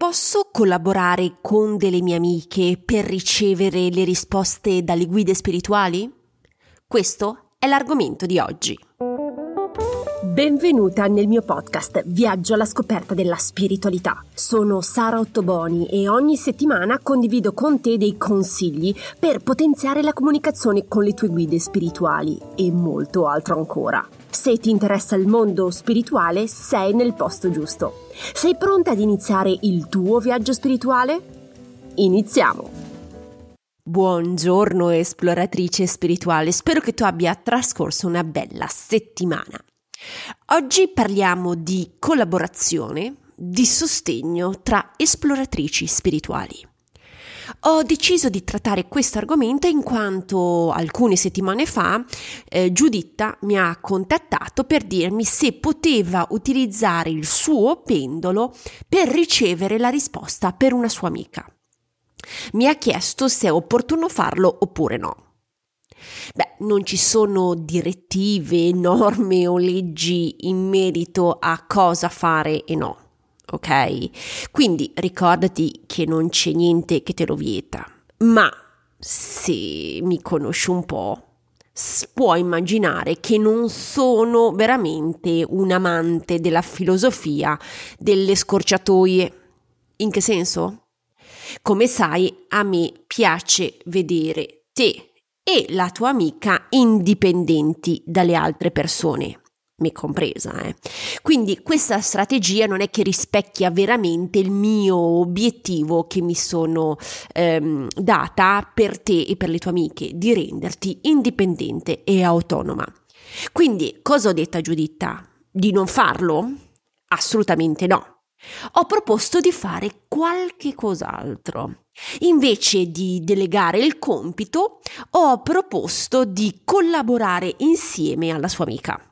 Posso collaborare con delle mie amiche per ricevere le risposte dalle guide spirituali? Questo è l'argomento di oggi. Benvenuta nel mio podcast Viaggio alla scoperta della spiritualità. Sono Sara Ottoboni e ogni settimana condivido con te dei consigli per potenziare la comunicazione con le tue guide spirituali e molto altro ancora. Se ti interessa il mondo spirituale, sei nel posto giusto. Sei pronta ad iniziare il tuo viaggio spirituale? Iniziamo! Buongiorno esploratrice spirituale, spero che tu abbia trascorso una bella settimana. Oggi parliamo di collaborazione, di sostegno tra esploratrici spirituali. Ho deciso di trattare questo argomento in quanto alcune settimane fa eh, Giuditta mi ha contattato per dirmi se poteva utilizzare il suo pendolo per ricevere la risposta per una sua amica. Mi ha chiesto se è opportuno farlo oppure no. Beh, non ci sono direttive, norme o leggi in merito a cosa fare e no ok? Quindi ricordati che non c'è niente che te lo vieta, ma se mi conosci un po', puoi immaginare che non sono veramente un amante della filosofia delle scorciatoie. In che senso? Come sai, a me piace vedere te e la tua amica indipendenti dalle altre persone me compresa. Eh. Quindi questa strategia non è che rispecchia veramente il mio obiettivo che mi sono ehm, data per te e per le tue amiche, di renderti indipendente e autonoma. Quindi cosa ho detto a Giuditta? Di non farlo? Assolutamente no. Ho proposto di fare qualche cos'altro. Invece di delegare il compito, ho proposto di collaborare insieme alla sua amica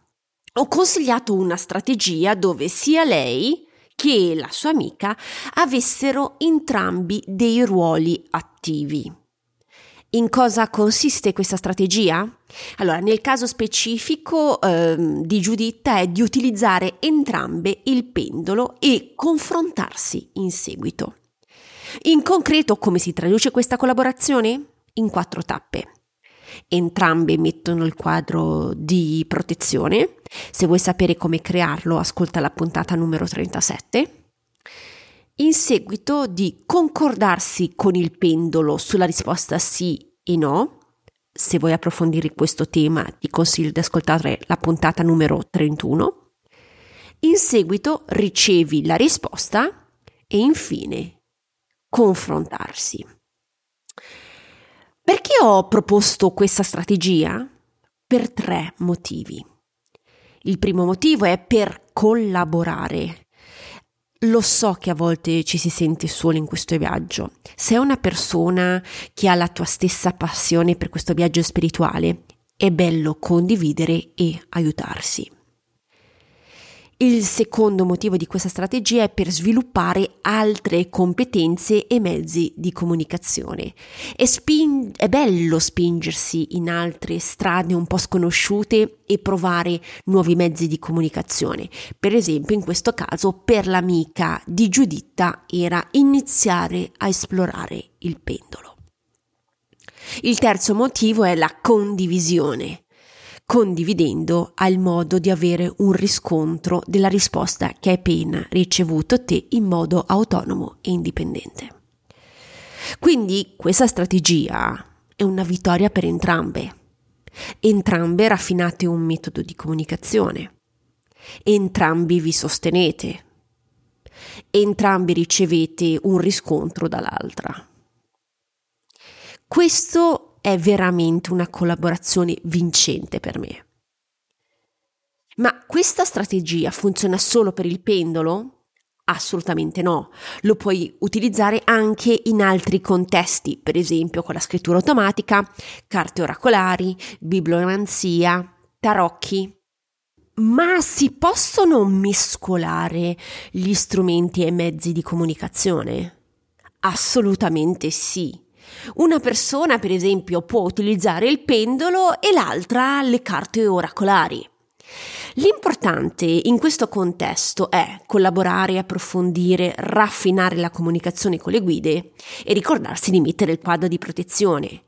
ho consigliato una strategia dove sia lei che la sua amica avessero entrambi dei ruoli attivi. In cosa consiste questa strategia? Allora, nel caso specifico eh, di Giuditta è di utilizzare entrambe il pendolo e confrontarsi in seguito. In concreto, come si traduce questa collaborazione? In quattro tappe. Entrambe mettono il quadro di protezione. Se vuoi sapere come crearlo, ascolta la puntata numero 37. In seguito di concordarsi con il pendolo sulla risposta sì e no. Se vuoi approfondire questo tema, ti consiglio di ascoltare la puntata numero 31. In seguito ricevi la risposta e infine confrontarsi. Perché ho proposto questa strategia? Per tre motivi. Il primo motivo è per collaborare. Lo so che a volte ci si sente solo in questo viaggio. Sei una persona che ha la tua stessa passione per questo viaggio spirituale, è bello condividere e aiutarsi. Il secondo motivo di questa strategia è per sviluppare altre competenze e mezzi di comunicazione. È, spin- è, bello spingersi in altre strade un po' sconosciute e provare nuovi mezzi di comunicazione. Per esempio, in questo caso, per l'amica di Giuditta era iniziare a esplorare il pendolo. Il terzo motivo è la condivisione condividendo il modo di avere un riscontro della risposta che hai appena ricevuto te in modo autonomo e indipendente. Quindi questa strategia è una vittoria per entrambe. Entrambe raffinate un metodo di comunicazione. Entrambi vi sostenete. Entrambi ricevete un riscontro dall'altra. Questo è veramente una collaborazione vincente per me. Ma questa strategia funziona solo per il pendolo? Assolutamente no, lo puoi utilizzare anche in altri contesti, per esempio con la scrittura automatica, carte oracolari, bibliomanzia, tarocchi. Ma si possono mescolare gli strumenti e mezzi di comunicazione? Assolutamente sì. Una persona, per esempio, può utilizzare il pendolo e l'altra le carte oracolari. L'importante in questo contesto è collaborare, approfondire, raffinare la comunicazione con le guide e ricordarsi di mettere il quadro di protezione.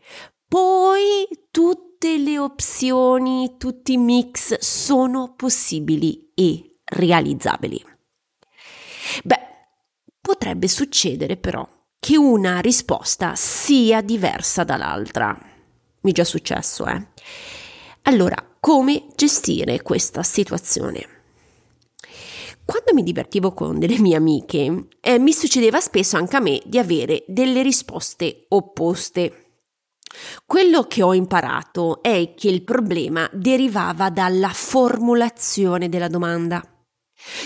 Poi tutte le opzioni, tutti i mix sono possibili e realizzabili. Beh, potrebbe succedere però che una risposta sia diversa dall'altra. Mi è già successo, eh? Allora, come gestire questa situazione? Quando mi divertivo con delle mie amiche, eh, mi succedeva spesso anche a me di avere delle risposte opposte. Quello che ho imparato è che il problema derivava dalla formulazione della domanda.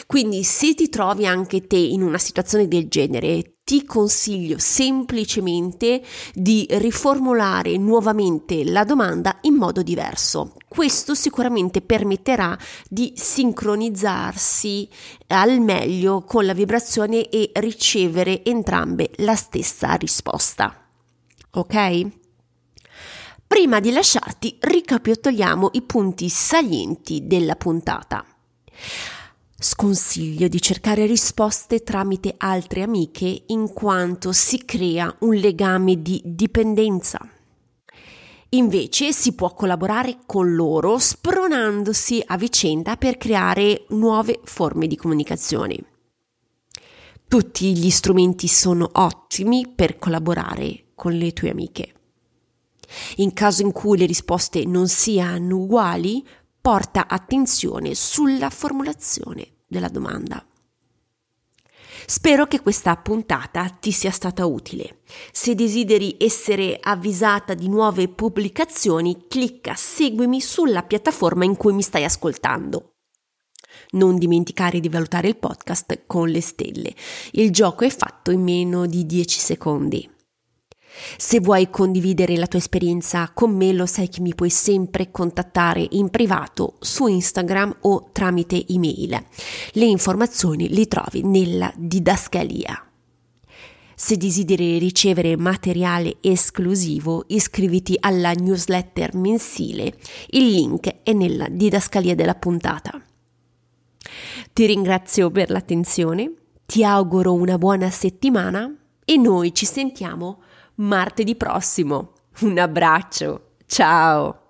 Quindi se ti trovi anche te in una situazione del genere, ti consiglio semplicemente di riformulare nuovamente la domanda in modo diverso. Questo sicuramente permetterà di sincronizzarsi al meglio con la vibrazione e ricevere entrambe la stessa risposta. Ok? Prima di lasciarti, ricapitoliamo i punti salienti della puntata. Sconsiglio di cercare risposte tramite altre amiche in quanto si crea un legame di dipendenza. Invece si può collaborare con loro spronandosi a vicenda per creare nuove forme di comunicazione. Tutti gli strumenti sono ottimi per collaborare con le tue amiche. In caso in cui le risposte non siano uguali, porta attenzione sulla formulazione della domanda. Spero che questa puntata ti sia stata utile. Se desideri essere avvisata di nuove pubblicazioni, clicca seguimi sulla piattaforma in cui mi stai ascoltando. Non dimenticare di valutare il podcast con le stelle. Il gioco è fatto in meno di 10 secondi. Se vuoi condividere la tua esperienza con me, lo sai che mi puoi sempre contattare in privato su Instagram o tramite email. Le informazioni le trovi nella didascalia. Se desideri ricevere materiale esclusivo, iscriviti alla newsletter mensile. Il link è nella didascalia della puntata. Ti ringrazio per l'attenzione, ti auguro una buona settimana e noi ci sentiamo martedì prossimo. Un abbraccio, ciao!